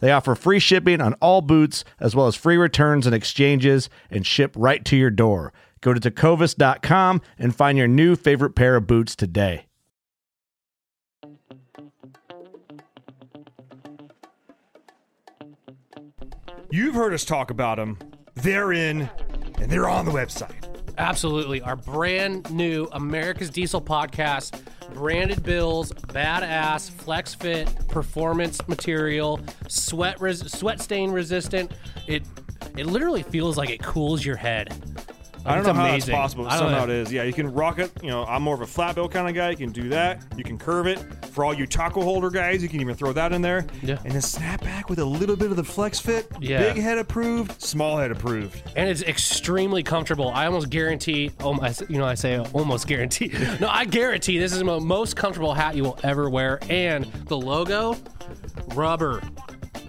They offer free shipping on all boots, as well as free returns and exchanges, and ship right to your door. Go to tecovas.com and find your new favorite pair of boots today. You've heard us talk about them. They're in, and they're on the website. Absolutely. Our brand new America's Diesel podcast, branded bills, badass, flex fit, performance material, sweat res- sweat stain resistant. It it literally feels like it cools your head. I don't know how amazing. that's possible. but I don't Somehow know. it is. Yeah, you can rock it. You know, I'm more of a flat bill kind of guy. You can do that. You can curve it. For all you taco holder guys, you can even throw that in there. Yeah. And then snap back with a little bit of the flex fit. Yeah. Big head approved, small head approved. and it's extremely comfortable. I almost guarantee. Oh, my, you know, I say almost guarantee. No, I guarantee this is the most comfortable hat you will ever wear. And the logo, rubber,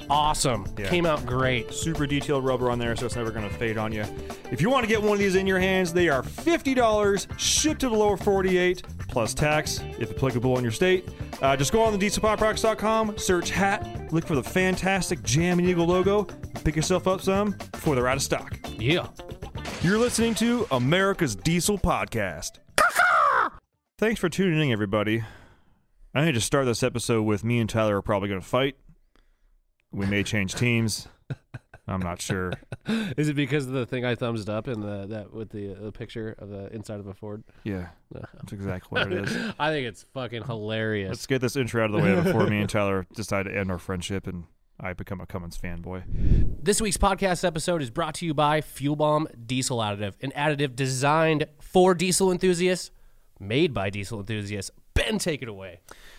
awesome. Yeah. Came out great. Super detailed rubber on there, so it's never going to fade on you. If you want to get one of these in your hands, they are $50, shipped to the lower 48, plus tax, if applicable in your state. Uh, just go on the dieselpowerproducts.com, search hat, look for the fantastic Jam and Eagle logo, pick yourself up some before they're out of stock. Yeah. You're listening to America's Diesel Podcast. Thanks for tuning in, everybody. I need to start this episode with me and Tyler are probably going to fight. We may change teams. I'm not sure. Is it because of the thing I thumbs up and the that with the, the picture of the inside of a Ford? Yeah, that's exactly what it is. I think it's fucking hilarious. Let's get this intro out of the way before me and Tyler decide to end our friendship and I become a Cummins fanboy. This week's podcast episode is brought to you by Fuel Bomb Diesel Additive, an additive designed for diesel enthusiasts, made by diesel enthusiasts. Ben, take it away.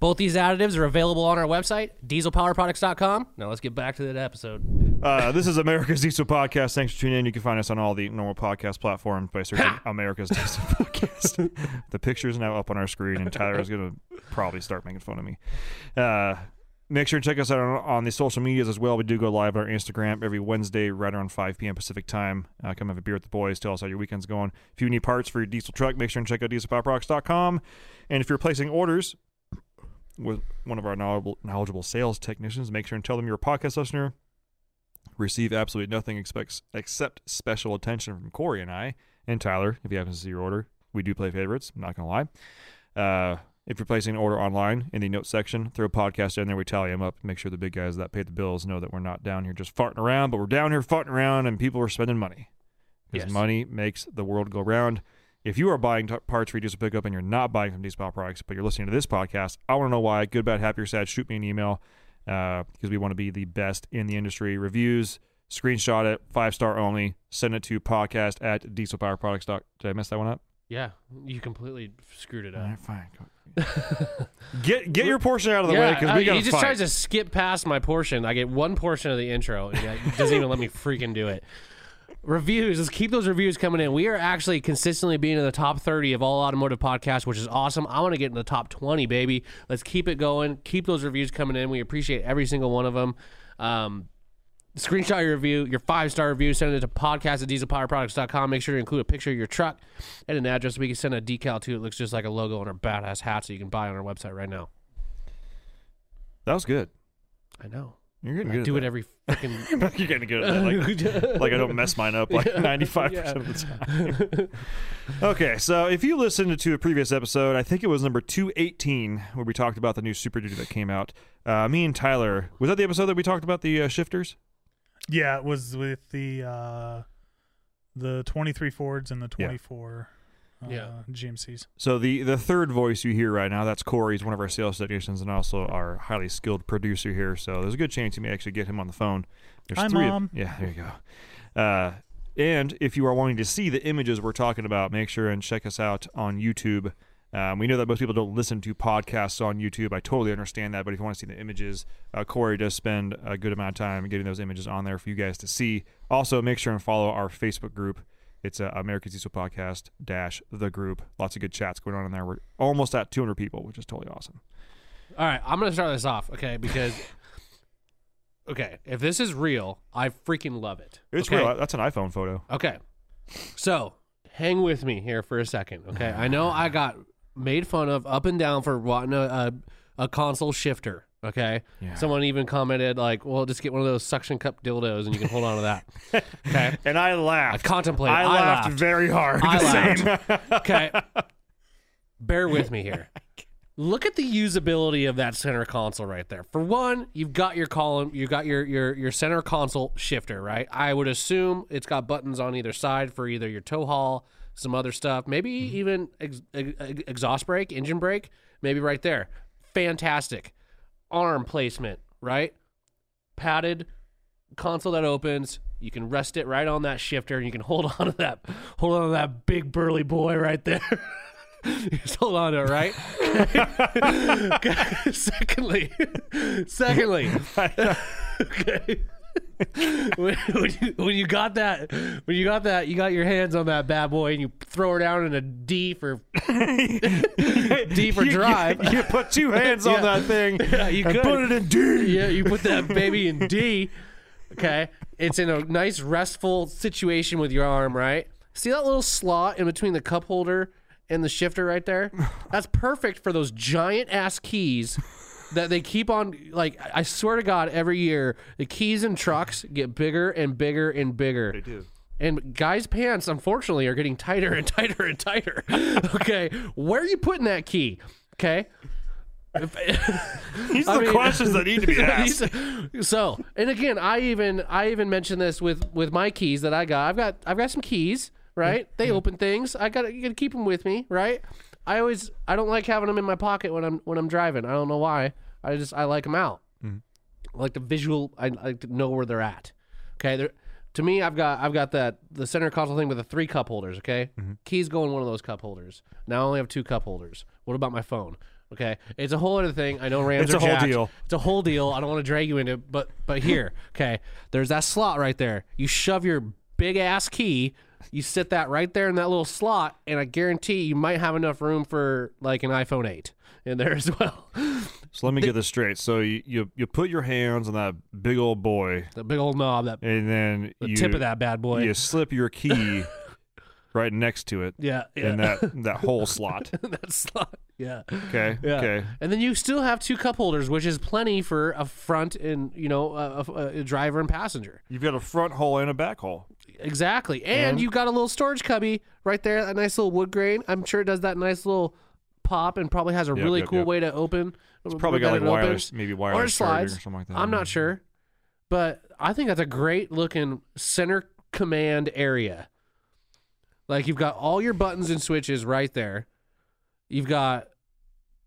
Both these additives are available on our website, dieselpowerproducts.com. Now let's get back to that episode. Uh, this is America's Diesel Podcast. Thanks for tuning in. You can find us on all the normal podcast platforms by searching America's Diesel Podcast. the picture is now up on our screen, and Tyler is going to probably start making fun of me. Uh, make sure to check us out on, on the social medias as well. We do go live on our Instagram every Wednesday, right around 5 p.m. Pacific time. Uh, come have a beer with the boys. Tell us how your weekend's going. If you need parts for your diesel truck, make sure and check out dieselpowerproducts.com. And if you're placing orders with one of our knowledgeable, knowledgeable sales technicians, make sure and tell them you're a podcast listener receive absolutely nothing expects, except special attention from Corey and I and Tyler. If you happen to see your order, we do play favorites. I'm not gonna lie. Uh, if you're placing an order online in the notes section, throw a podcast in there. We tally them up, make sure the big guys that pay the bills know that we're not down here just farting around, but we're down here farting around and people are spending money because Yes. money makes the world go round. If you are buying t- parts for your diesel pickup and you're not buying from Diesel Power Products, but you're listening to this podcast, I want to know why. Good, bad, happy, or sad. Shoot me an email uh, because we want to be the best in the industry. Reviews, screenshot it, five star only. Send it to podcast at dieselpowerproducts. dot- Did I mess that one up? Yeah, you completely screwed it up. fine. get get your portion out of the way Yeah, because uh, we got he just fight. tries to skip past my portion. I get one portion of the intro, and he doesn't even let me freaking do it. Reviews, let's keep those reviews coming in. We are actually consistently being in the top 30 of all automotive podcasts, which is awesome. I want to get in the top 20, baby. Let's keep it going. Keep those reviews coming in. We appreciate every single one of them. Um, screenshot your review, your five star review, send it to podcast at dieselpowerproducts.com. Make sure to include a picture of your truck and an address. We can send a decal to. It looks just like a logo on our badass hat, so you can buy on our website right now. that was good. I know. You're getting I good. do at it every fucking. You're getting good at that. Like, like I don't mess mine up like 95 percent of the time. okay, so if you listened to a previous episode, I think it was number 218 where we talked about the new Super Duty that came out. Uh, me and Tyler was that the episode that we talked about the uh, shifters? Yeah, it was with the uh, the 23 Fords and the Yeah. uh, GMCs. So the the third voice you hear right now, that's Corey. He's one of our sales technicians and also our highly skilled producer here. So there's a good chance you may actually get him on the phone. There's Hi, three of- Mom. yeah, there you go. Uh, and if you are wanting to see the images we're talking about, make sure and check us out on YouTube. Um, we know that most people don't listen to podcasts on YouTube. I totally understand that, but if you want to see the images, uh, Corey does spend a good amount of time getting those images on there for you guys to see. Also, make sure and follow our Facebook group. It's uh, American Diesel Podcast dash the group. Lots of good chats going on in there. We're almost at 200 people, which is totally awesome. All right, I'm gonna start this off, okay? Because, okay, if this is real, I freaking love it. It's okay? real. That's an iPhone photo. Okay, so hang with me here for a second, okay? I know I got made fun of up and down for wanting a a, a console shifter. Okay, Yeah. someone even commented like, "Well, just get one of those suction cup dildos and you can hold on to that." Okay, And I laughed. I contemplated. I, I laughed, laughed. very hard. I laughed. okay. Bear with me here. Look at the usability of that center console right there. For one, you've got your column, you've got your your your center console shifter, right? I would assume it's got buttons on either side for either your tow haul, some other stuff, maybe mm-hmm. even ex- ex- exhaust brake, engine brake, maybe right there. Fantastic. Arm placement, right? Padded console that opens. You can rest it right on that shifter, and you can hold on to that, hold on to that big burly boy right there. Just hold on to it, right? Secondly, secondly, okay. when, when, you, when you got that, when you got that, you got your hands on that bad boy, and you throw her down in a D for D for You- you- drive. You, put two hands on that thing Yeah, you and could. put it in D. yeah, you put that baby in D. Okay. It's in a nice restful situation with your arm, right? See that little slot in between the cup holder and the shifter right there? That's perfect for those giant ass keys that they keep on like I swear to God, every year the keys and trucks get bigger and bigger and bigger. They do. And guys' pants, unfortunately, are getting tighter and tighter and tighter. okay, where are you putting that key? Okay, These I are the mean- questions that need to be asked. So, and again, I even I even mentioned this with with my keys that I got. I've got I've got some keys, right? They mm-hmm. open things. I got you got to keep them with me, right? I always I don't like having them in my pocket when I'm when I'm driving. I don't know why. I just I like them out. I like the visual. I, I like to know where they're at. Okay, they're, to me, I've got I've got that the center console thing with the three cup holders. Okay, mm-hmm. keys go in one of those cup holders. Now I only have two cup holders. What about my phone? Okay, it's a whole other thing. I know Rams It's a whole deal. It's a whole deal. I don't want to drag you into, it, but but here, okay, there's that slot right there. You shove your big ass key. You sit that right there in that little slot, and I guarantee you might have enough room for like an iPhone 8 in there as well. So let me get this straight. So you, you you put your hands on that big old boy, The big old knob, that and then the you tip of that bad boy. you slip your key right next to it Yeah, yeah. in that that whole slot. that slot. Yeah. Okay. Yeah. Okay. And then you still have two cup holders, which is plenty for a front and you know a, a, a driver and passenger. You've got a front hole and a back hole. Exactly. And, And- you've got a little storage cubby right there, a nice little wood grain. I'm sure it does that nice little pop and probably has a Yep, really yep, cool yep. way to open. It's probably got like wireless, maybe wireless or slides. or something like that. I'm not sure, but I think that's a great looking center command area. Like you've got all your buttons and switches right there. You've got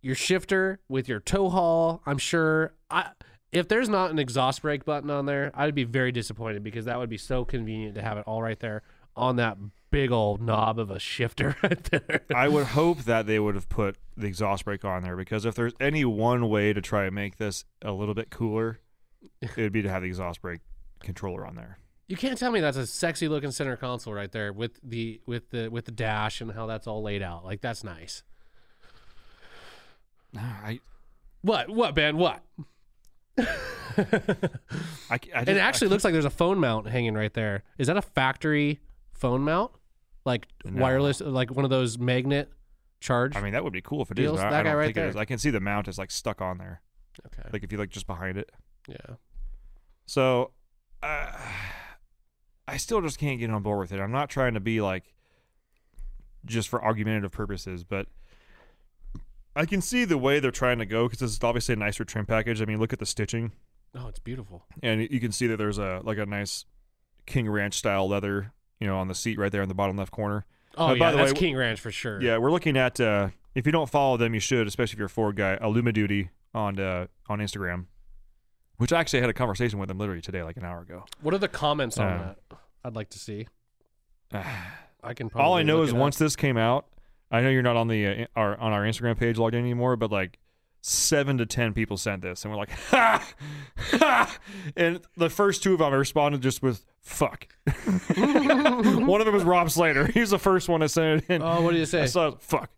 your shifter with your tow haul. I'm sure. I if there's not an exhaust brake button on there, I'd be very disappointed because that would be so convenient to have it all right there on that big old knob of a shifter right there. I would hope that they would have put the exhaust brake on there because if there's any one way to try and make this a little bit cooler, it would be to have the exhaust brake controller on there. You can't tell me that's a sexy looking center console right there with the with the with the dash and how that's all laid out. Like that's nice. I, What? What, Ben? What? I, I just, And it actually I looks like there's a phone mount hanging right there. Is that a factory phone mount? Like No. wireless, like one of those magnet charge? I mean, that would be cool if it is. Deals, But I, that I guy right there. is. I can see the mount is like stuck on there, okay. like if you look just behind it. yeah. So, uh, I still just can't get on board with it. I'm not trying to be like just for argumentative purposes, but I can see the way they're trying to go because this is obviously a nicer trim package. I mean, look at the stitching, Oh, it's beautiful. and you can see that there's a like a nice King Ranch style leather, you know, on the seat right there in the bottom left corner. Oh, Uh, by yeah, the that's way, King Ranch for sure. Yeah, we're looking at uh, if you don't follow them, you should, especially if you're a Ford guy. Illuma Duty on uh, on Instagram, which I actually had a conversation with them literally today, like an hour ago. What are the comments on that? I'd like to see. I can probably All I know look is it up. once this came out, I know you're not on the uh, our on our Instagram page logged in anymore, but like seven to ten people sent this, and we're like, ha, ha, and the first two of them responded just with fuck. one of them was Rob Slater. He's the first one to send it in. Oh, what do you say? I saw fuck.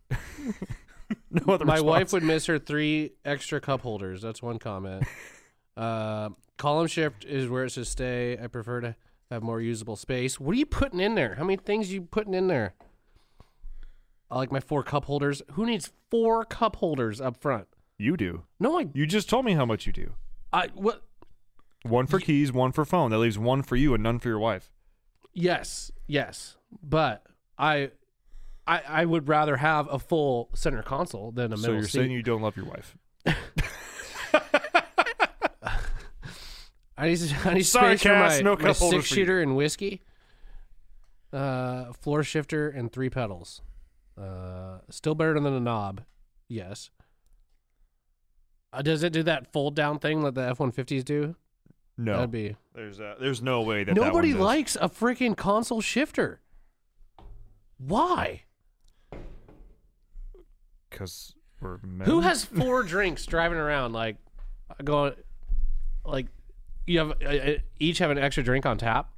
no other My response. wife would miss her three extra cup holders. That's one comment. uh, column shift is where it says stay. I prefer to have more usable space. What are you putting in there? How many things you putting in there? I like my four cup holders. Who needs four cup holders up front? You do. No, I, You just told me how much you do. I what? One for keys, one for phone. That leaves one for you and none for your wife. Yes, yes, but I, I, I would rather have a full center console than a So middle you're seat. saying you don't love your wife. I need, I need Sorry, space for my, no my six shooter and whiskey, uh, floor shifter, and three pedals. Uh, still better than a knob, yes. Uh, does it do that fold down thing that the F one fifties do? No, That'd be there's uh, there's no way that that nobody does. likes a freaking console shifter. Why? because we're men. Who has four drinks driving around like going like you have uh, uh, each have an extra drink on tap?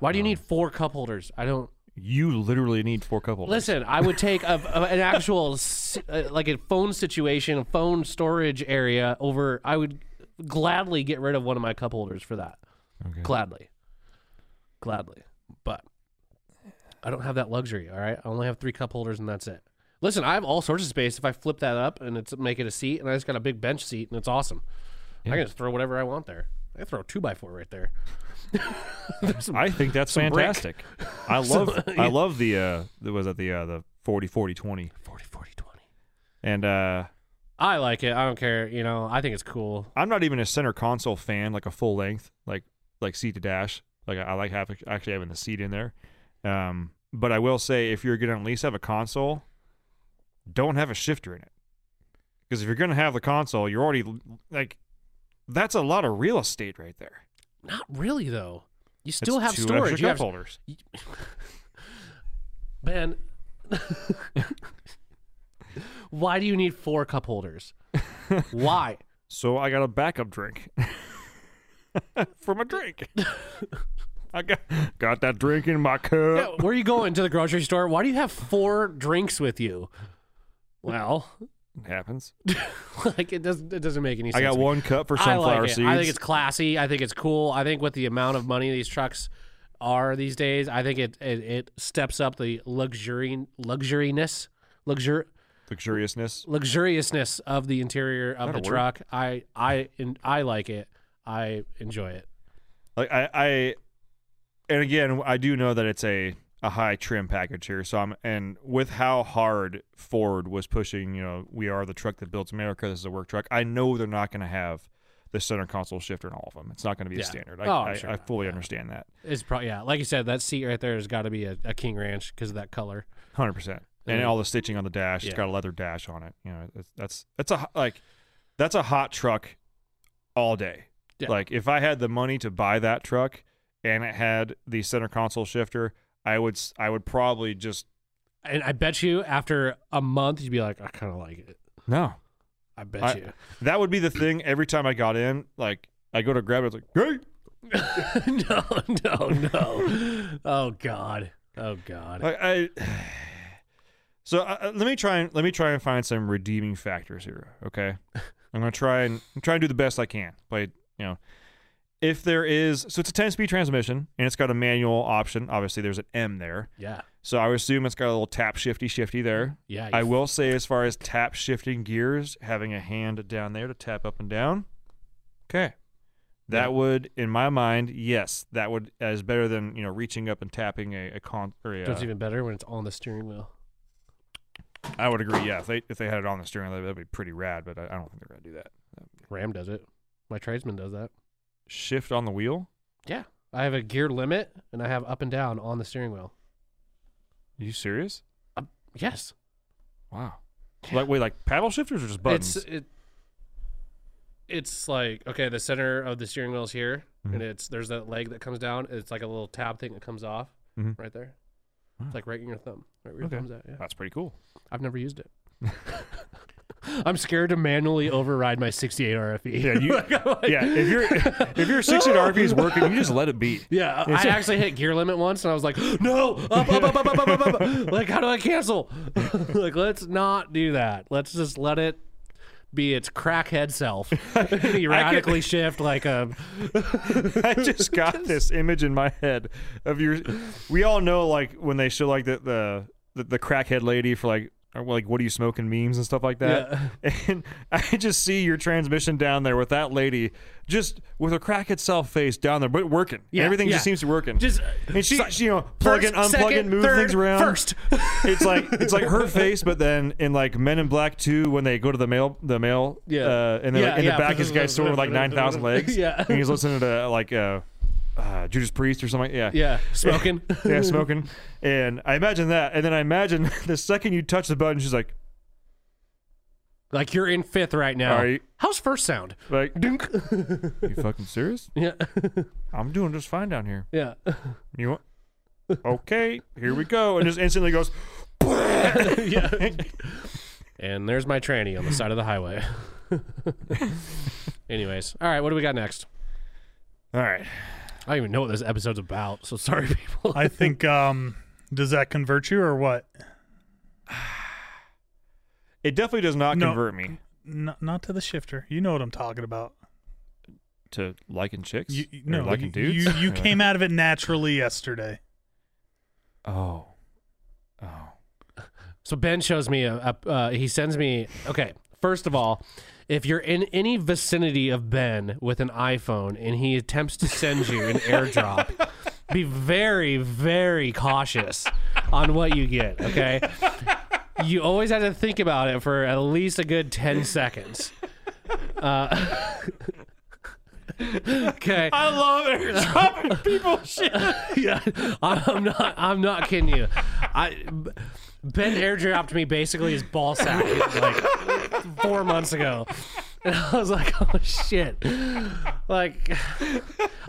Why do you need four cup holders? I don't You literally need four cup holders. listen. I would take a, a- an actual s- uh, like a phone situation, a phone storage area over. I would gladly get rid of one of my cup holders for that. Okay. Gladly, gladly, but I don't have that luxury. All right, I only have three cup holders and that's it. Listen, I have all sorts of space. If I flip that up and it's make it a seat, and I just got a big bench seat, and it's awesome. I can just throw whatever I want there. I can throw a two by four right there. I think that's some brick. fantastic. I love I love the uh the, was that the uh the 40 40 20 40, 40, 20. and uh I like it. I don't care. You know, I think it's cool. I'm not even a center console fan like a full length like like seat to dash like I, I like having actually having the seat in there um but I will say if you're gonna at least have a console don't have a shifter in it because if you're gonna have the console you're already like that's a lot of real estate right there Not really though. You still have storage. You cup have, holders man. Why do you need four cup holders? Why? So I got a backup drink for my drink. I got got that drink in my Yeah, cup. where are you going to the grocery store? Why do you have four drinks with you? Well, happens. like it doesn't it doesn't make any sense. I got one cup for I sunflower like it. seeds. I think it's classy. I think it's cool. I think with the amount of money these trucks are these days. I think it it, it steps up the luxury luxuriness luxur Luxuriousness. luxuriousness of the interior of the truck. I I I like it. I enjoy it. Like I, I, and again, I do know that it's a a high trim package here. So I'm, and with how hard Ford was pushing, you know, we are the truck that builds America. This is a work truck. I know they're not going to have the center console shifter in all of them. It's not going to be Yeah. a standard. I, Oh, I, sure I fully Yeah. understand that. It's probably yeah, like you said, that seat right there has got to be a, a King Ranch because of that color. Hundred percent. And all the stitching on the dash. Yeah. It's got a leather dash on it. You know, it's, that's that's a like that's a hot truck all day. Like if I had the money to buy that truck and it had the center console shifter, I would I would probably just And I bet you after a month you'd be like, I kind of like it. no. I bet I- you. That would be the thing every time I got in. Like I go to grab it, it's like great. no, no, no. Oh God. Oh God. Like I. So uh, let me try and let me try and find some redeeming factors here. Okay, I'm gonna try and I'm trying to do the best I can. But you know, if there is, so it's a 10 speed transmission and it's got a manual option. Obviously, there's an M there, Yeah. so I would assume it's got a little tap shifty shifty there. Yeah. I will say, as far as tap shifting gears, having a hand down there to tap up and down. Okay. That Yeah. would, in my mind, yes, that would is better than you know reaching up and tapping a, a con or a, It's uh, even better when it's on the steering wheel. I would agree. Yeah, if they if they had it on the steering wheel, that'd be pretty rad. But I, I don't think they're gonna do that. Ram does it. My tradesman does that. Shift on the wheel. Yeah. I have a gear limit and I have up and down on the steering wheel. Are you serious? Yes. Wow. Like wait, like paddle shifters or just buttons? It's it. It's like okay, the center of the steering wheel is here, Mhm. and it's there's that leg that comes down. It's like a little tab thing that comes off Mhm. right there. Wow. It's like right in your thumb, right where your thumb's at. Yeah, That's pretty cool. I've never used it. I'm scared to manually override my 68 RFE. Yeah, you- Like, like- Yeah, if your if your 68 RFE is working, you just let it be. Yeah, It's- I actually hit gear limit once, and I was like, "No, up, up, up, up, up, up, up, up." Like, how do I cancel? like, let's not do that. Let's just let it be its crackhead self, erratically shift like a. I just got this image in my head of your. We all know like when they show like the the the, the crackhead lady for like like what are you smoking memes and stuff like that. And I just see your transmission down there with that lady just with her crack itself face down there, but working. Yeah, Everything yeah. just seems to be working. Just and she, so- she, you know, plugging, first, unplugging, second, moving third, things around. First, it's like it's like her face, but then in like Men in Black Two, when they go to the mail, the mail, Yeah. uh, and then Yeah, like, in yeah. the back, this guy's sort of like nine thousand legs, Yeah. and he's listening to like uh, uh, Judas Priest or something. Yeah, yeah, smoking. yeah, smoking. And I imagine that, and then I imagine the second you touch the button, she's like, like you're in fifth right now. How's first sound? like, Dunk. you fucking serious? yeah, I'm doing just fine down here. yeah. You want? Okay, here we go, and just instantly goes. yeah. And there's my tranny on the side of the highway. Anyways, all right, what do we got next? All right. I don't even know what this episode's about, so sorry, people. I think um does that convert you or what? It definitely does not No. convert me N- not to the shifter. You know what I'm talking about. to liking chicks. You, you- or no, liking you, dudes. you you Or came out of it naturally yesterday. Oh. Oh. So Ben shows me a, a uh, he sends me okay. First of all, if you're in any vicinity of Ben with an iPhone and he attempts to send you an airdrop, be very very cautious on what you get, okay? You always have to think about it for at least a good 10 seconds. Uh, okay. I love airdropping people shit. yeah, I'm not. I'm not kidding you. I Ben airdropped me basically his ball sack like four months ago, and I was like, "Oh shit!" Like,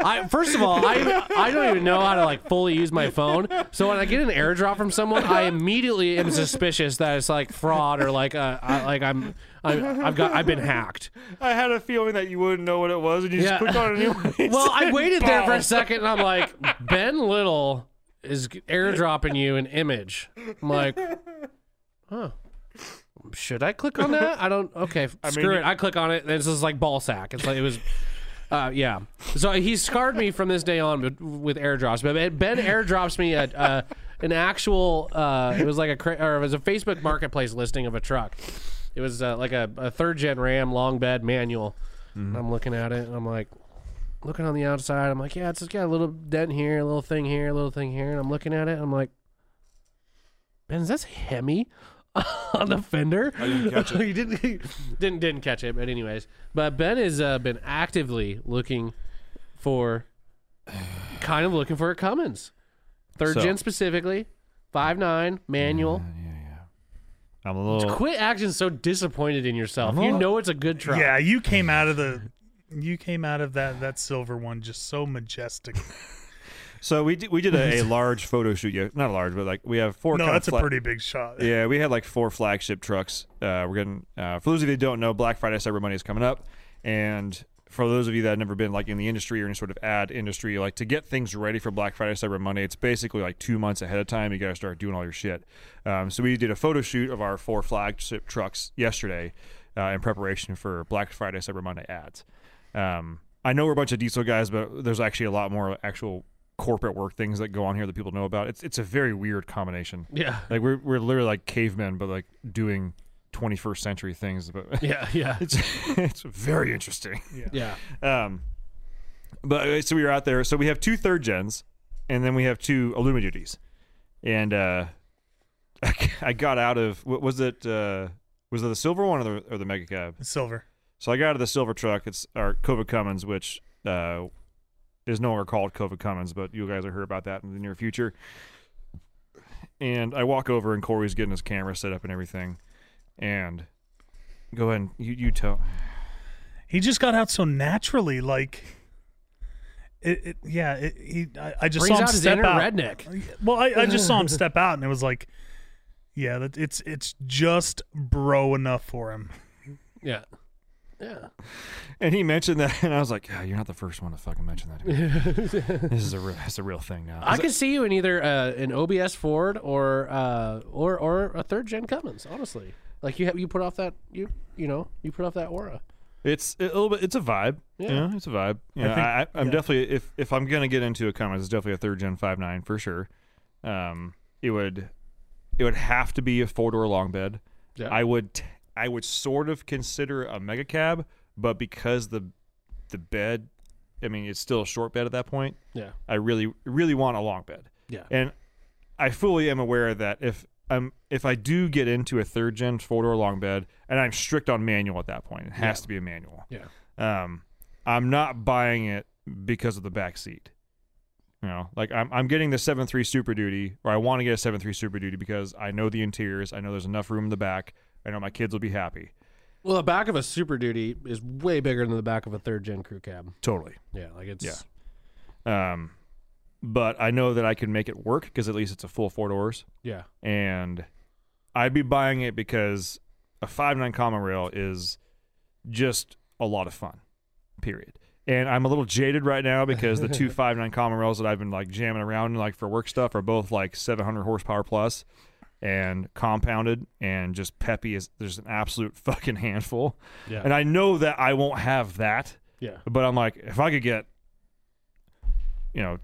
I first of all, I I don't even know how to like fully use my phone. So when I get an airdrop from someone, I immediately am suspicious that it's like fraud or like uh, I, like I'm. I, I've got. I've been hacked. I had a feeling that you wouldn't know what it was, and you Yeah. just clicked on it anyway. Well, I waited there for a second, and I'm like, Ben Little is airdropping you an image. I'm like, huh. Should I click on that? I don't. Okay, mean, screw you- it. I click on it, and it's just like ball sack. It's like it was. Uh, yeah. So he scarred me from this day on with, with airdrops. But Ben airdrops me a, uh, an actual. Uh, it was like a cra- or it was a Facebook Marketplace listing of a truck. It was uh, like a, a third gen Ram long bed manual. I'm looking at it and I'm like, looking on the outside. I'm like, yeah, it's just got a little dent here, a little thing here, a little thing here. And I'm looking at it. I'm like, Ben, is that Hemi on the fender? I didn't catch it. he didn't, he didn't didn't catch it. But anyways, but Ben has uh, been actively looking for, kind of looking for a Cummins, third So- gen specifically, five nine manual. Yeah, yeah. I'm a little. Quit acting so disappointed in yourself. I'm You know it's a good truck. Yeah, you came out of the you came out of that that silver one just so majestic. So we did, we did a, a large photo shoot. Yeah, not a large, but like we have four. no, that's a pretty big shot. Yeah, we had like four flagship trucks. Uh, we're getting uh, for those of you that don't know, Black Friday, Cyber Monday is coming up, and for those of you that have never been like in the industry or any sort of ad industry, like to get things ready for Black Friday, Cyber Monday, it's basically like two months ahead of time. You got to start doing all your shit. Um, so we did a photo shoot of our four flagship trucks yesterday uh, in preparation for Black Friday, Cyber Monday ads. Um, I know we're a bunch of diesel guys, but there's actually a lot more actual corporate work things that go on here that people know about. It's it's a very weird combination. Yeah. Like we're we're literally like cavemen, but like doing 21st century things. But Yeah. Yeah. it's it's very interesting. Yeah. Um, but uh, so we were out there. So we have two third gens, and then we have two Illuma duties, and uh, I got out of what was it? Uh, was it the silver one or the or the mega cab? Silver. So I got out of the silver truck. It's our COVID Cummins, which uh, is no longer called COVID Cummins, but you guys will hear about that in the near future. And I walk over, and Corey's getting his camera set up and everything. And go ahead and you, you tell. He just got out so naturally, like. It, it yeah, it, he. I, I just Brings saw him out his step inner out. redneck. Well, I, I just saw him step out, and it was like, yeah, that it's it's just bro enough for him. Yeah. Yeah. And he mentioned that, and I was like, "Yeah, "You're not the first one to fucking mention that." to this is a real, it's a real thing now. I could see you in either uh, an OBS Ford or uh, or or a third gen Cummins. Honestly, like you have you put off that you you know you put off that aura. It's a little bit. It's a vibe. Yeah. Yeah, it's a vibe. I Yeah, think- I, I, am yeah. definitely if if I'm gonna get into a Cummins, it's definitely a third gen five nine for sure. Um, it would it would have to be a four door long bed. Yeah. I would t- I would sort of consider a mega cab, but because the the bed, I mean, it's still a short bed at that point. Yeah. I really really want a long bed. Yeah. And I fully am aware that if I'm if I do get into a third gen four door long bed, and I'm strict on manual at that point, it has Yeah. to be a manual. Yeah. Um, I'm not buying it because of the back seat. You know, like I'm I'm getting the 7.3 Super Duty, or I want to get a 7.3 Super Duty because I know the interiors, I know there's enough room in the back, I know my kids will be happy. Well, the back of a Super Duty is way bigger than the back of a third gen crew cab. Totally. Yeah, like it's Yeah. Um, but I know that I can make it work because at least it's a full four doors. yeah. and I'd be buying it because a five nine common rail is just a lot of fun. Period. And I'm a little jaded right now because the two five nine common rails that I've been like jamming around like for work stuff are both like 700 horsepower plus and compounded and just peppy is there's an absolute fucking handful. Yeah. And I know that I won't have that, yeah. but I'm like if I could get you know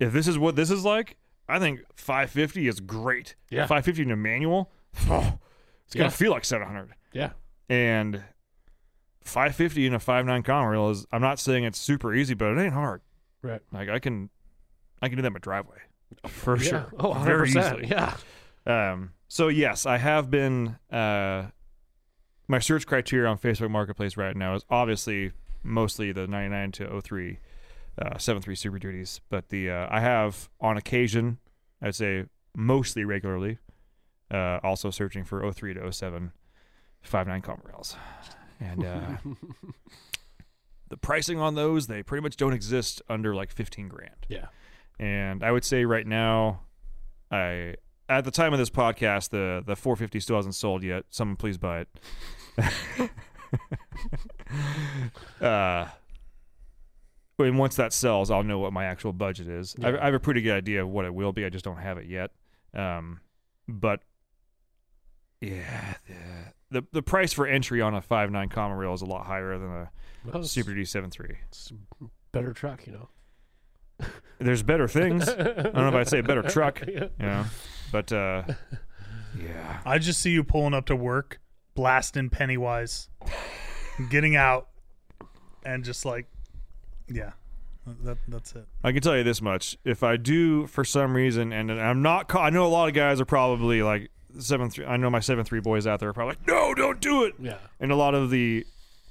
if this is what this is like, I think 550 is great. Yeah. 550 in a manual, oh, it's gonna Yeah. feel like 700. Yeah. And 550 in a 5.9 common rail is. I'm not saying it's super easy, but it ain't hard. Right. Like I can, I can do that in my driveway for Yeah. sure. Oh, 100%. very easily. Yeah. Um. So yes, I have been. Uh, my search criteria on Facebook Marketplace right now is obviously mostly the 99 to 03 uh, 73 Super Duties, but the uh, I have on occasion, I'd say mostly regularly, uh, also searching for 03 to 07 59 common rails, and uh, the pricing on those they pretty much don't exist under like 15 grand. Yeah. And I would say right now, I at the time of this podcast, the the 450 still hasn't sold yet. Someone please buy it. uh, and once that sells, I'll know what my actual budget is. I, Yeah. I have a pretty good idea of what it will be. I just don't have it yet. Um, but yeah, the, the the price for entry on a five nine common rail is a lot higher than a Well, Super D seven three. it's a better truck, you know. There's better things. I don't know if I'd say a better truck, you know, but uh, yeah. I just see you pulling up to work, blasting Pennywise, getting out, and just like, yeah, that that's it. I can tell you this much: if I do, for some reason, and I'm not, ca- I know a lot of guys are probably like seven three. I know my seven three boys out there are probably like, no, don't do it. Yeah. And a lot of the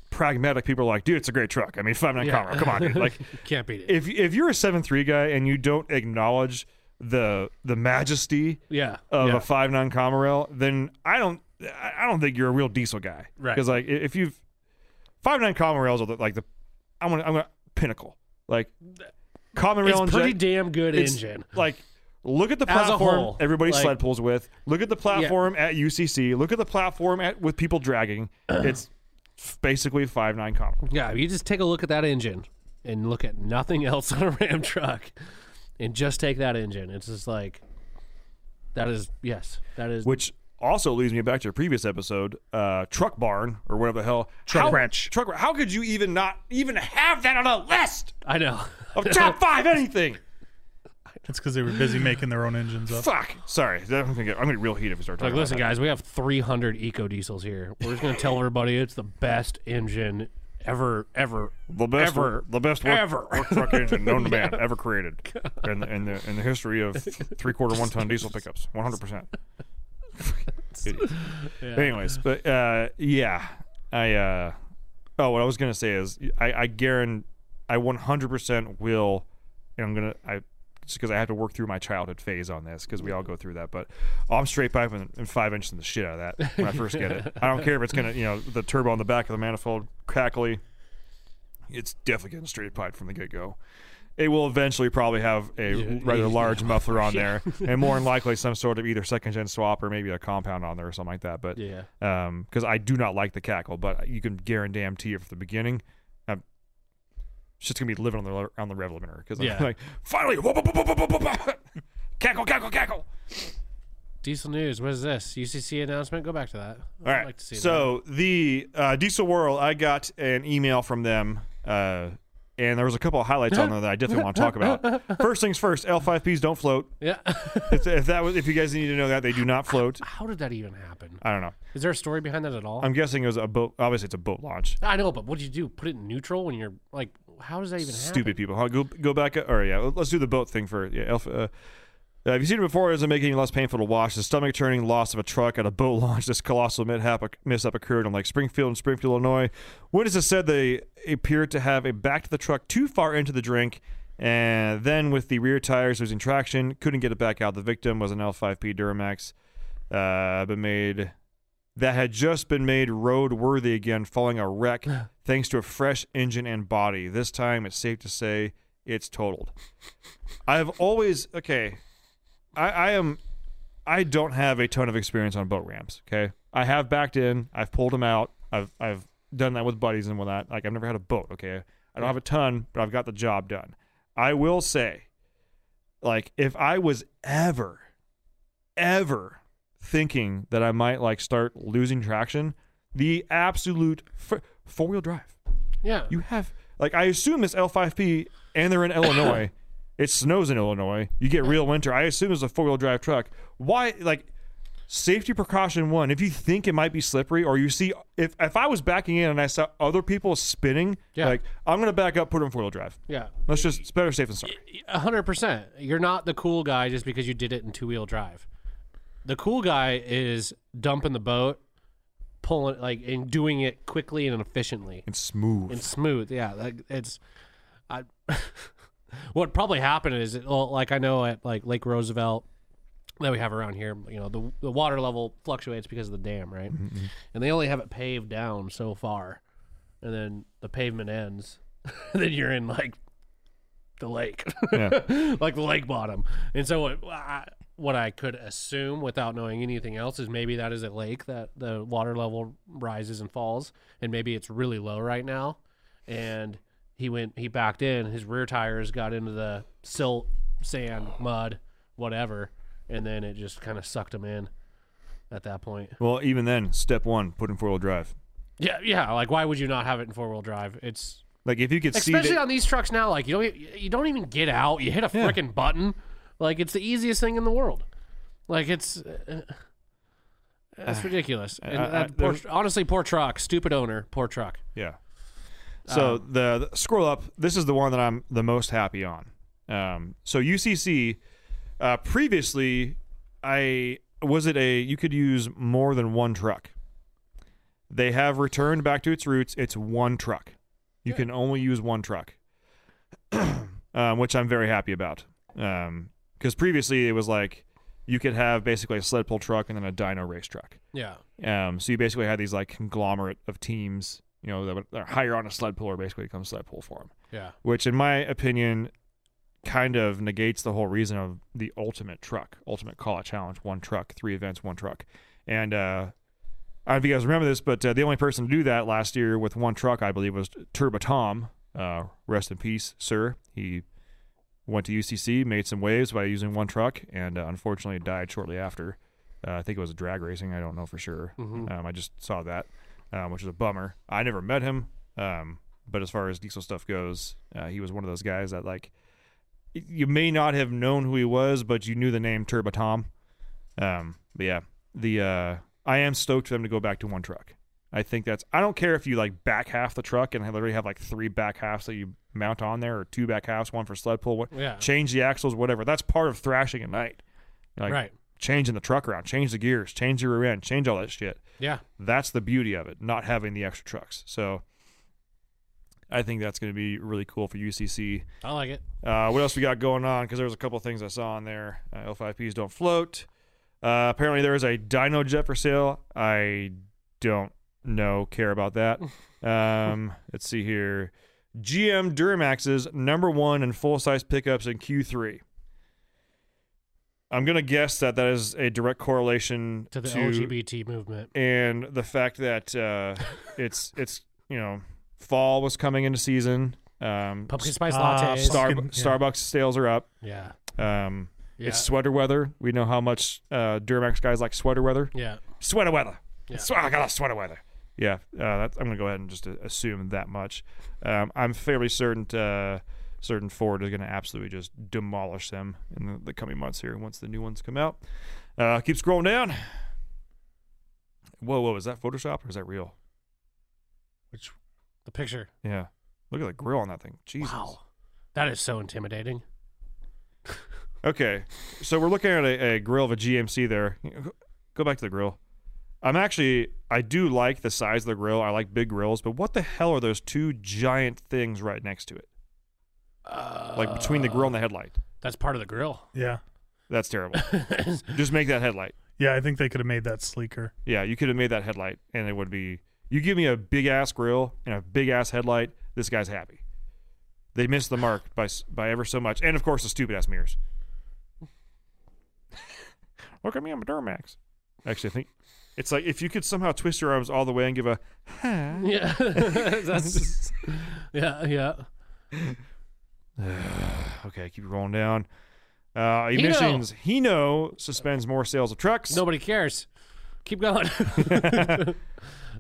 pragmatic people are like, dude, it's a great truck. I mean, five nine Yeah. common rail, come on, dude. Like, Can't beat it. if if you're a seven three guy and you don't acknowledge the the majesty yeah. of yeah. a five nine common rail, then I don't I don't think you're a real diesel guy. Right. Because like if you've five nine common rails are the, like the I'm gonna I'm gonna pinnacle like common rail it's pretty damn good engine. Like look at the platform everybody like- sled pulls with. Look at the platform at UCC. Look at the platform at with people dragging. it's basically five nine common. Yeah, you just take a look at that engine and look at nothing else on a Ram truck and just take that engine. It's just like that is yes, that is Which also leads me back to a previous episode, uh, truck barn or whatever the hell. Truck how, wrench. Truck. How could you even not even have that on a list I know. of top five anything? It's because they were busy making their own engines up. Fuck. Sorry, I'm gonna get. I'm gonna get real heat if we start talking. Like, talking. listen, about guys, we have 300 eco diesels here. We're just gonna tell everybody it's the best engine ever, ever, the best, ever, the best work, ever. work truck engine known to man ever created in the, in the in the history of three quarter one ton diesel pickups. One hundred percent. Anyways, but uh, yeah, I. Uh, oh, what I was gonna say is, I, I guarantee, I one hundred percent will, and I'm gonna, I just because I have to work through my childhood phase on this because we all go through that. But I'm straight piping and five inches in the shit out of that when I first get it. I don't care if it's gonna, you know, the turbo on the back of the manifold crackly. It's definitely getting straight pipe from the get go. It will eventually probably have a Yeah, rather yeah. large muffler on there, and more than likely some sort of either second gen swap or maybe a compound on there or something like that. But Yeah. um, because I do not like the cackle, but you can guarantee it from the beginning. Just gonna be living on the on the rev limiter because Yeah. I'm like finally whoop, whoop, whoop. cackle cackle cackle. Diesel news. What is this? UCC announcement. Go back to that. All right. Like to see so the uh, Diesel World, I got an email from them, uh, and there was a couple of highlights on there that I definitely want to talk about. First things first, L5Ps don't float. Yeah. If, if that was, if you guys need to know that, they do not float. How did that even happen? I don't know. Is there a story behind that at all? I'm guessing it was a boat. Obviously, it's a boat launch. I know, but what do you do? Put it in neutral when you're like, how does that even happen? Stupid people. Huh? Go go back. Or yeah, let's do the boat thing for yeah. Alpha, uh, uh, have you seen it before? It doesn't make it any less painful to watch. The stomach turning loss of a truck at a boat launch. This colossal mishap, mishap occurred on Lake Springfield in Springfield, Illinois. Witnesses said they appeared to have a backed the truck too far into the drink, and then with the rear tires losing traction, couldn't get it back out. The victim was an L5P Duramax, uh, been made that had just been made roadworthy again, following a wreck thanks to a fresh engine and body. This time, it's safe to say it's totaled. I've always okay. I, I am. I don't have a ton of experience on boat ramps. Okay, I have backed in. I've pulled them out. I've I've done that with buddies and whatnot. Like I've never had a boat. Okay, I don't have a ton, but I've got the job done. I will say, like if I was ever, ever thinking that I might like start losing traction, the absolute f- four wheel drive. Yeah. You have like I assume this L5P and they're in Illinois. it snows in Illinois. You get real winter. I assume it's a four wheel drive truck. Why like safety precaution one, if you think it might be slippery or you see if if I was backing in and I saw other people spinning, Yeah. like I'm gonna back up, put it in four wheel drive. yeah. Let's just it's better safe than sorry. A hundred percent. You're not the cool guy just because you did it in two wheel drive. The cool guy is dumping the boat, pulling like and doing it quickly and efficiently and smooth. and smooth. Yeah, like it's. I. what probably happened is, it, well, like I know at like Lake Roosevelt that we have around here, you know, the the water level fluctuates because of the dam, right? Mm-hmm, mm-hmm. And they only have it paved down so far, and then the pavement ends, and then you're in like the lake, Yeah. like the lake bottom. And so what I, what I could assume without knowing anything else is maybe that is a lake that the water level rises and falls, and maybe it's really low right now, and he went he backed in, his rear tires got into the silt, sand, mud, whatever, and then it just kind of sucked him in. at that point. Well, even then, step one, put in four wheel drive. Yeah, yeah. Like, why would you not have it in four wheel drive? It's Like if you could see especially on these trucks now. Like, you don't you don't even get out. You hit a Yeah. freaking button. Like, it's the easiest thing in the world. Like, it's. Uh, that's ridiculous. And I- I- poor, honestly, poor truck. Stupid owner. Poor truck. Yeah. So Um, the, the scroll up. This is the one that I'm the most happy on. Um, so UCC, uh, previously, I was it a you could use more than one truck. They have returned back to its roots. It's one truck. You can only use one truck, um, which I'm very happy about. Because previously it was like you could have basically a sled pull truck and then a dyno race truck. Yeah. Um, so you basically had these like conglomerate of teams, you know, that would that hire on a sled puller basically to come sled pull for them. Yeah. Which, in my opinion, kind of negates the whole reason of the ultimate truck, ultimate call out challenge, one truck, three events, one truck. And uh, I don't know if you guys remember this, but uh, the only person to do that last year with one truck, I believe, was Turbo Tom. Uh, rest in peace, sir. He went to UCC, made some waves by using one truck, and uh, unfortunately died shortly after. Uh, I think it was drag racing. I don't know for sure. Um, I just saw that, um, which is a bummer. I never met him, um, but as far as diesel stuff goes, uh, he was one of those guys that like you may not have known who he was, but you knew the name Turbo Tom. Um, but yeah, the uh, I am stoked for them to go back to one truck. I think that's. I don't care if you like back half the truck and literally have like three back halves that you mount on there, or two back halves, one for sled pull. What, Yeah. change the axles, whatever. That's part of thrashing at night. Like Right. changing the truck around, change the gears, change your rear end, change all that shit. Yeah. That's the beauty of it, not having the extra trucks. So I think that's going to be really cool for UCC. I like it. Uh, what else we got going on? Because there was a couple of things I saw on there. Uh, L5Ps don't float. Uh, apparently, there is a Dynojet for sale. I don't know, care about that. Um, let's see here. GM Duramax's number one in full size pickups in Q3. I'm gonna guess that that is a direct correlation To the LGBT movement. and the fact that uh, it's it's you know fall was coming into season. Um, Pumpkin spice Ah, lattes. Star- Pumpkin, yeah. Starbucks sales are up. yeah. Um, Yeah. It's sweater weather. We know how much uh, Duramax guys like sweater weather. yeah. Sweater weather. Yeah. Swe- I got a sweater weather. Yeah, uh, that's, I'm gonna go ahead and just uh, assume that much. Um, I'm fairly certain uh, certain Ford is gonna absolutely just demolish them in the, the coming months here once the new ones come out. Uh, keep scrolling down. Whoa, whoa, is that Photoshop or is that real? Which The picture. Yeah. Look at the grill on that thing. Jesus. Wow. That is so intimidating. Okay, so we're looking at a, a grill of a GMC there. Go back to the grill. I'm actually, I do like the size of the grill. I like big grills, but what the hell are those two giant things right next to it? like between the grill and the uh, headlight. That's part of the grill. yeah, That's terrible. Just make that headlight. yeah, I think they could have made that sleeker. Yeah, you could have made that headlight, and it would be. You give me a big ass grill and a big ass headlight, this guy's happy. They missed the mark by by ever so much, and of course the stupid ass mirrors. Look at me, I'm a Duramax. Actually, I think it's like if you could somehow twist your arms all the way and give a Yeah. That's Yeah, yeah. okay, keep rolling down. Uh, emissions. Hino suspends more sales of trucks. Nobody cares. Keep going. okay.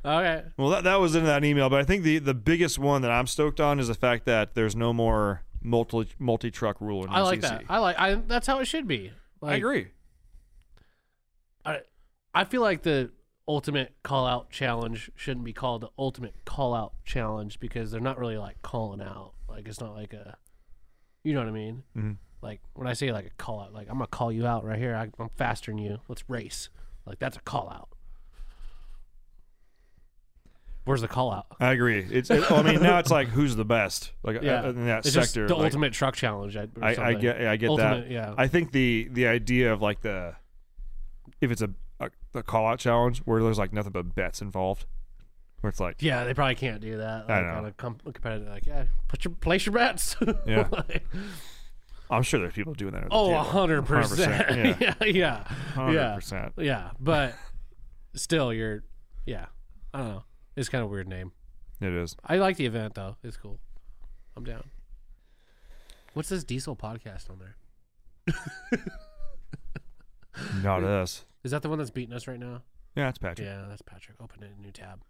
Well, that, that was in that email, but I think the, the biggest one that I'm stoked on is the fact that there's no more multi multi truck rule in I like that. I like I that's how it should be. Like, I agree. I I feel like the ultimate call out challenge shouldn't be called the ultimate call out challenge because they're not really like calling out. Like it's not like a you know what I mean? Mhm. Like when I say like a call out, like I'm gonna call you out right here. I, I'm faster than you. Let's race. Like that's a call out. Where's the call out? I agree. It's. It, well, I mean, now it's like who's the best, like Yeah, uh, in that it's sector. the like, ultimate truck challenge. I, I, I get. I get ultimate, that. Yeah. I think the the idea of like the if it's a a call out challenge where there's like nothing but bets involved, where it's like yeah, they probably can't do that. I Like, know. On a com- competitive, like yeah, put your place your bets. Yeah. Like, I'm sure there's people doing that. At the oh, a hundred percent. 100%, Yeah, yeah, yeah, percent. yeah. But still, you're, yeah. I don't know. It's kind of a weird name. It is. I like the event though. It's cool. I'm down. What's this diesel podcast on there? Not us. Is that the one that's beating us right now? Yeah, that's Patrick. Yeah, that's Patrick. Open a new tab.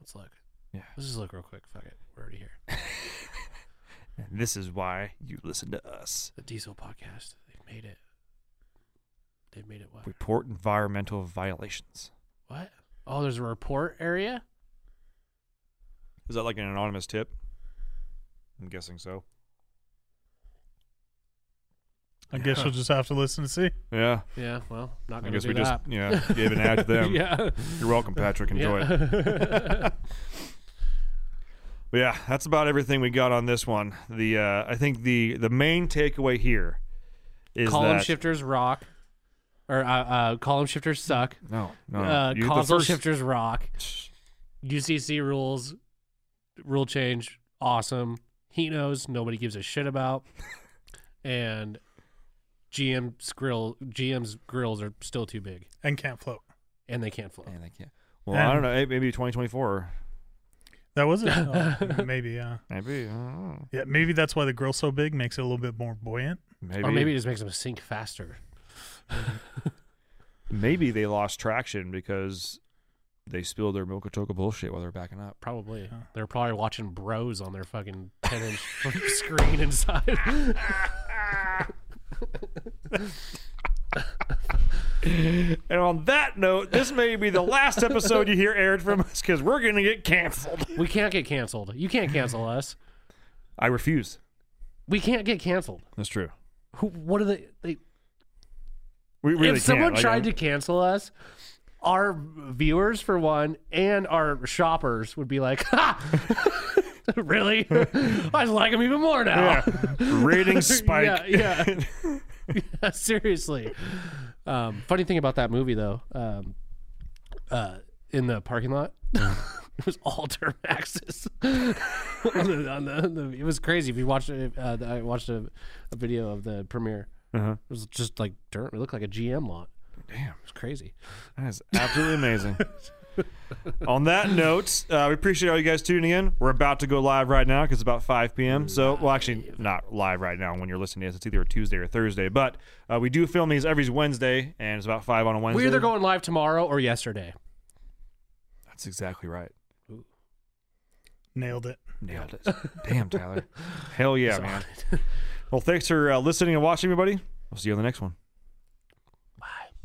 Let's look. Yeah. Let's just look real quick. Fuck it. We're already here. And this is why you listen to us. The Diesel Podcast. They've made it. They've made it what? Report environmental violations. What? Oh, there's a report area? Is that like an anonymous tip? I'm guessing so. I guess you'll just have to listen to see. Yeah. Yeah, well, not I going to guess do we just yeah gave an ad to them. yeah. You're welcome, Patrick. Enjoy it. yeah. But yeah, that's about everything we got on this one. The uh, I think the the main takeaway here is column that shifters rock. Or uh, uh, column shifters suck. no no Uh, you- the console first- shifters rock. UCC rules, rule change, awesome. He knows nobody gives a shit about, and GM's grill GM's grills are still too big, And can't float. and they can't float. Man, they can't. Well, I don't know. Maybe 2024. That was it. Oh, maybe, yeah. Maybe. I don't know. Yeah, maybe that's why the grill's so big, makes it a little bit more buoyant. Maybe. Or maybe it just makes them sink faster. maybe they lost traction because they spilled their Mokotoka bullshit while they're backing up. Probably. They're probably watching Bros on their fucking 10 inch screen inside. And on that note, this may be the last episode you hear aired from us because we're going to get canceled. we can't get canceled. You can't cancel us. I refuse. We can't get canceled. That's true. Who, what are they? they We really if someone can't. Like, tried I'm- to cancel us, our viewers, for one, and our shoppers would be like, ha! really? I like him even more now. yeah, ratings spike. Yeah, yeah. Yeah, seriously. Um, funny thing about that movie, though, um, uh, in the parking lot, it was all Duramaxes. on the, on the, the, it was crazy. If you watched it, uh, I watched a, a video of the premiere. Uh-huh. It was just like dirt. It looked like a GM lot. Damn. It was crazy. That is absolutely amazing. On that note, uh, we appreciate all you guys tuning in. We're about to go live right now because it's about 5 p.m. So, well, actually, not live right now when you're listening to this. It's either a Tuesday or Thursday. But uh, we do film these every Wednesday, and it's about 5 on a Wednesday. We're either going live tomorrow or yesterday. That's exactly right. Nailed it. Nailed it. Damn, Tyler. Hell yeah, man. Well, thanks for uh, listening and watching, everybody. We'll see you on the next one.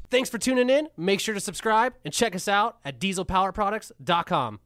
Thanks for tuning in. Make sure to subscribe and check us out at dieselpowerproducts.com.